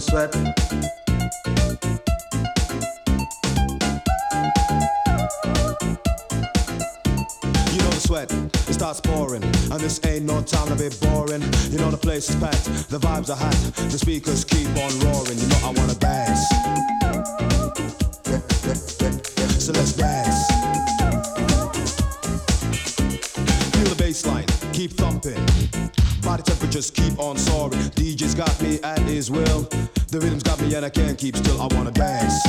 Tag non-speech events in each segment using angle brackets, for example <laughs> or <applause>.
sweat. You know the sweat, it starts pouring, and this ain't no time to be boring. You know the place is packed, the vibes are hot, the speakers keep on roaring. You know I wanna dance. So let's dance. Feel the bass line, keep thumping. Body temperatures keep on soaring. DJ's got me at his will. The rhythm's got me and I can't keep still. I wanna dance.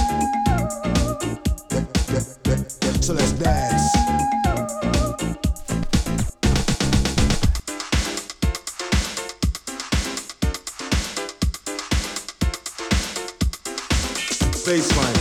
So let's dance. Baseline.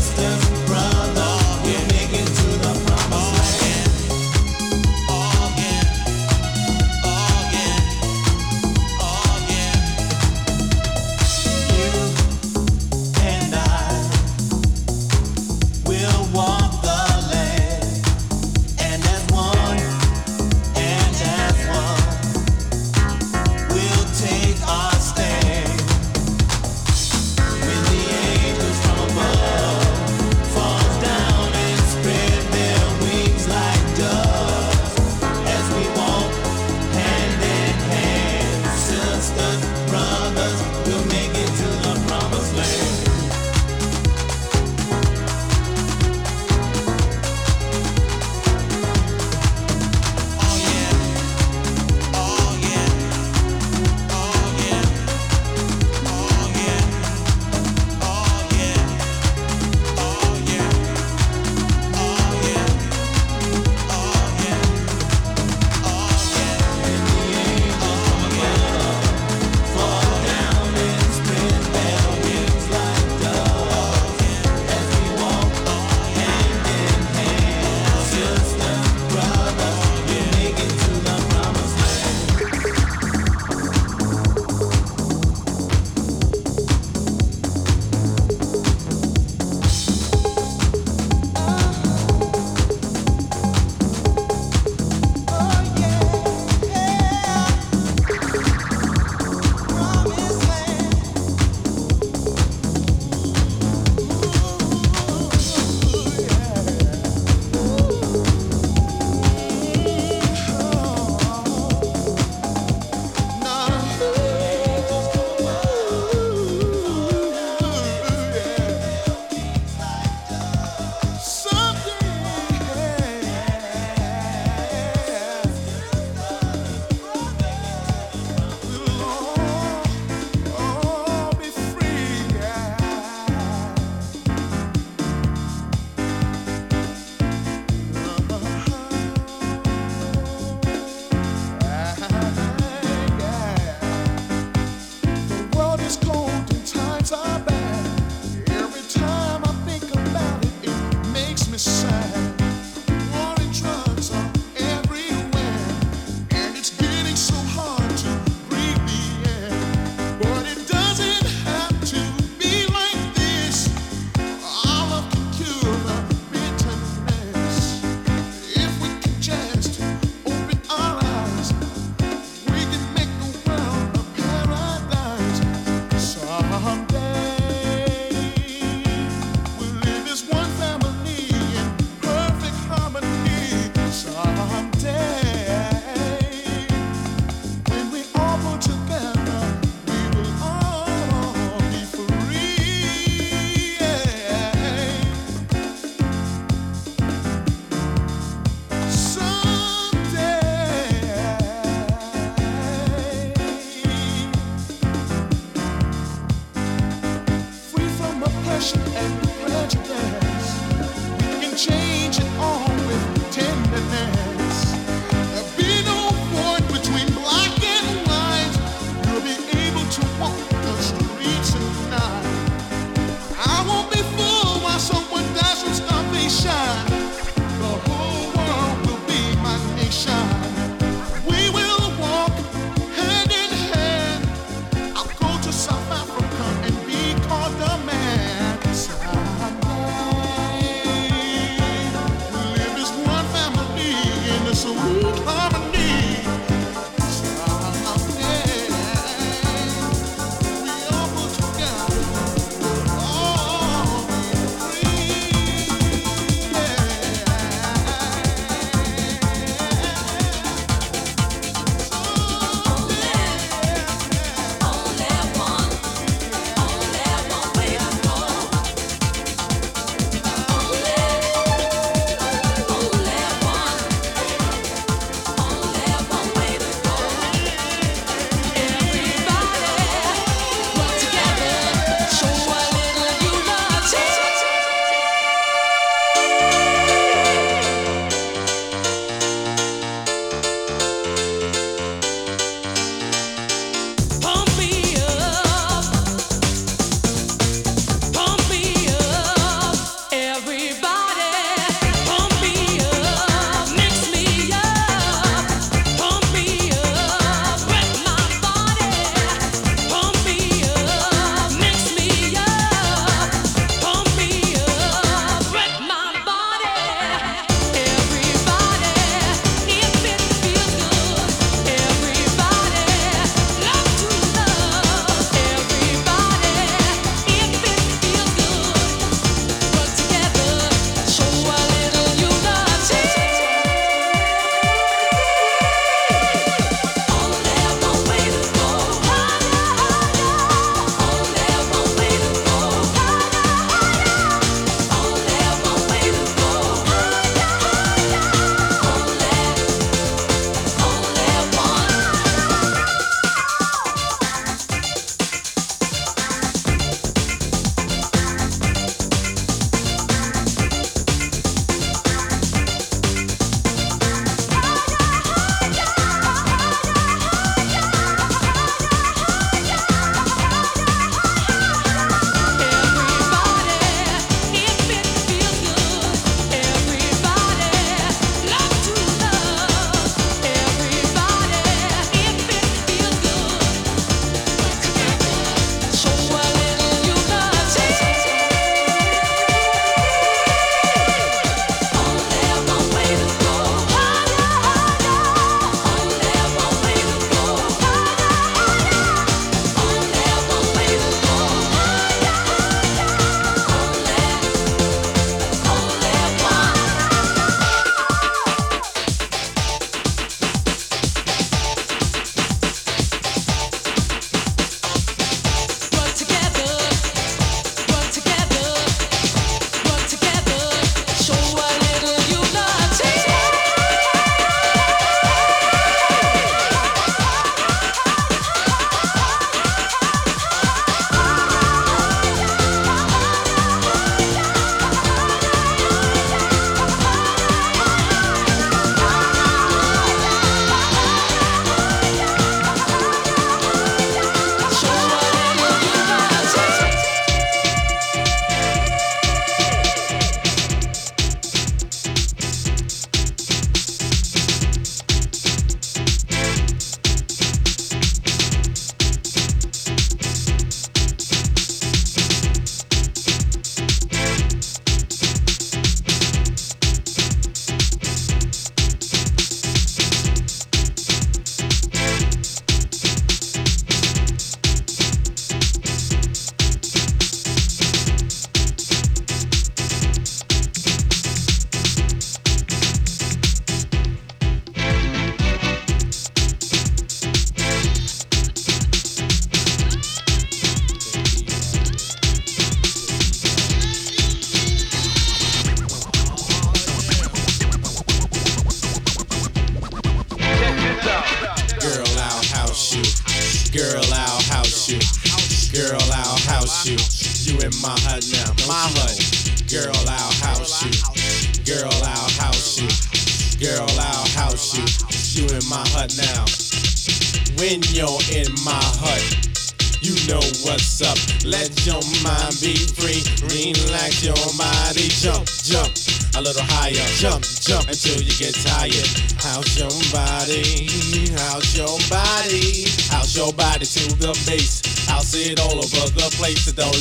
distance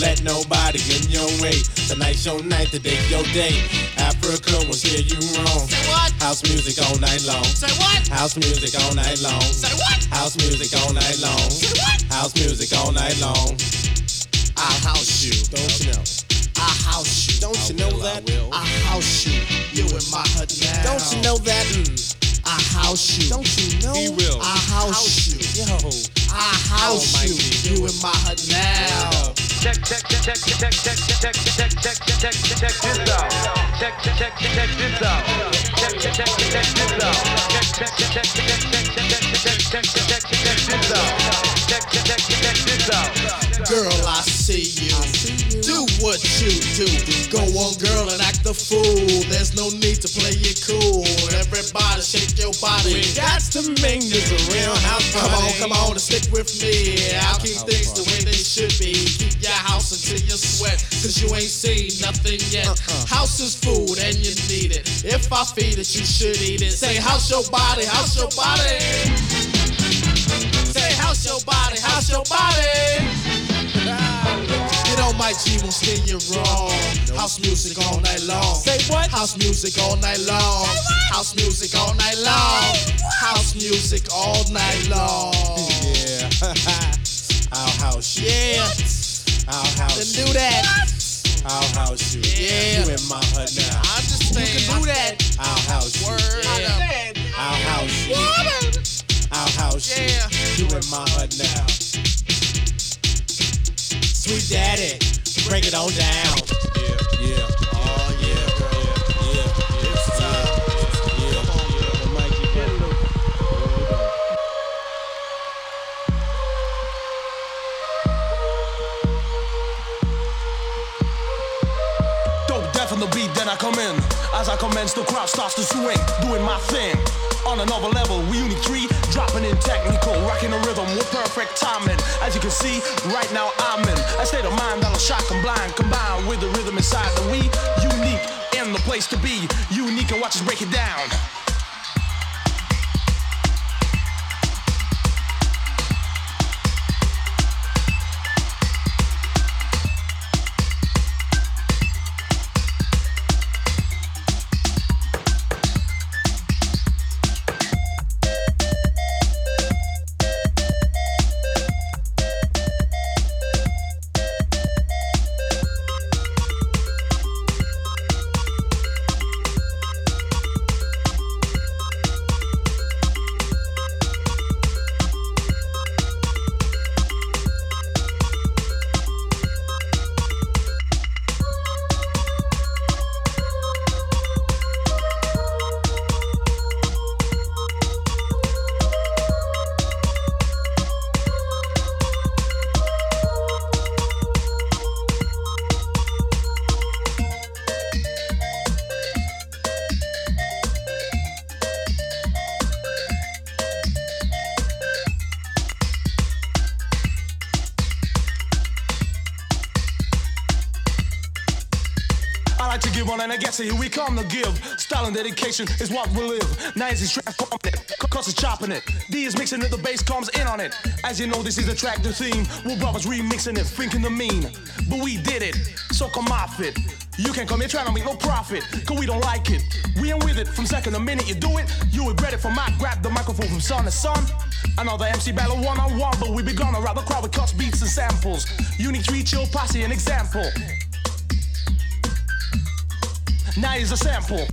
let nobody get in your way. Tonight's your night, today's your day. Africa will steer you wrong. Say what? House music all night long. Say what? House music all night long. Say what? House music all night long. Say what? House music all night long. I'll house you. Don't you know? I house you. Don't you know that? I house you. You in my hut now. Don't you know that? Mm. I house you. Don't you know? He will. I house you. Yo. I house you. You in my hut now. Check, check, check, check. Girl, I see you. What you do. Go on, girl, and act the fool. There's no need to play it cool. Everybody shake your body. We got to make this a real house party. Come on, come on, and stick with me. I'll keep things the way they should be. Keep your house until you sweat, cause you ain't seen nothing yet. Uh-uh. House is food and you need it. If I feed it, you should eat it. Say, house your body, house your body. Say, house your body, house your body. My G, won't steer you wrong. House music all night long. Say what? House music all night long. House music all night long. House music all night long. Yeah. <laughs> I'll house. Yeah, then house you. do that. I'll house you. Yeah. You in my hut now. I'm just saying. You can do that. I'll house you. Word. Yeah. I'll house you. I'll house you. Yeah. You in my hut now. Sweet daddy, break it on down. Yeah, yeah. Oh yeah, yeah, yeah. It's time. Yeah, yeah. Mikey, get low. Dope death on the beat, then I come in. As I commence, the crowd starts to swing, doing my thing. On another level, we Unique three, dropping in technical, rocking the rhythm with perfect timing. As you can see, right now I'm in a state of mind that'll shock and blind, combined with the rhythm inside the we. Unique in the place to be, unique and watch us break it down. Guess here we come to give. Style and dedication is what we live. Nines is transforming it, c- cause it's chopping it. D is mixing it, the bass comes in on it. As you know, this is a track, the theme. We're brothers remixing it, thinking the mean. But we did it, so come off it. You can come here trying to make no profit, cause we don't like it. We ain't with it from second the minute you do it. You regret it from I grab the microphone from son to son. Another MC battle one on one, but we be gonna rock the crowd with cuts, beats, and samples. You Unique three chill posse, an example. Now here's a sample.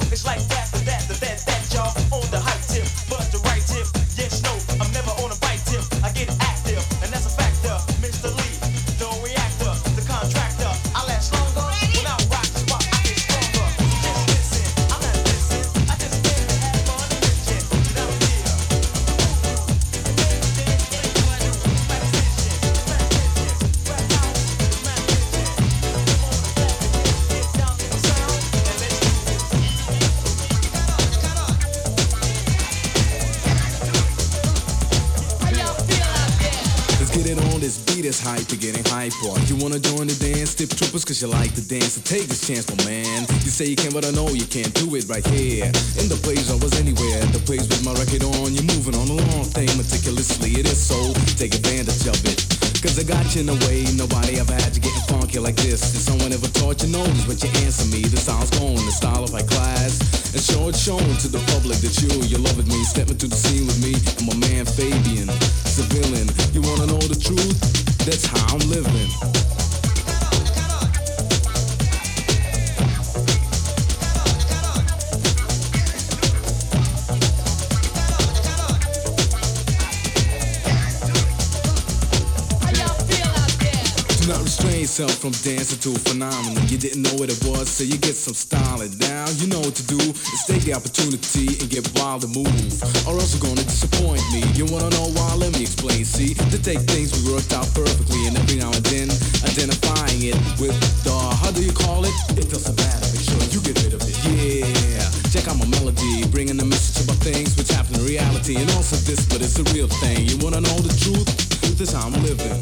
It's like cause you like to dance. So take this chance, my man. You say you can, but I know you can't do it right here. In the place, I was anywhere. The place with my record on, you're moving on a long thing meticulously. It is so, take advantage of it. Cause I got you in a way nobody ever had you getting funky like this. If someone ever taught you notice what you answer me, the style's gone, the style of high class. And show it shown to the public that you, you love it me. Step into the scene with me and my man Fabian, civilian. You wanna know the truth? That's how I'm living. Yourself from dancing to a phenomenon. You didn't know what it was, so you get some style. And now you know what to do. Is take the opportunity and get wild and move. Or else you're gonna disappoint me. You wanna know why? Let me explain. See, to take things we worked out perfectly, and every now and then identifying it with the how do you call it? It doesn't matter. Make sure you get rid of it. Yeah. Check out my melody, bringing the message about things which happen in reality, and also this, but it's a real thing. You wanna know the truth? This is how I'm living.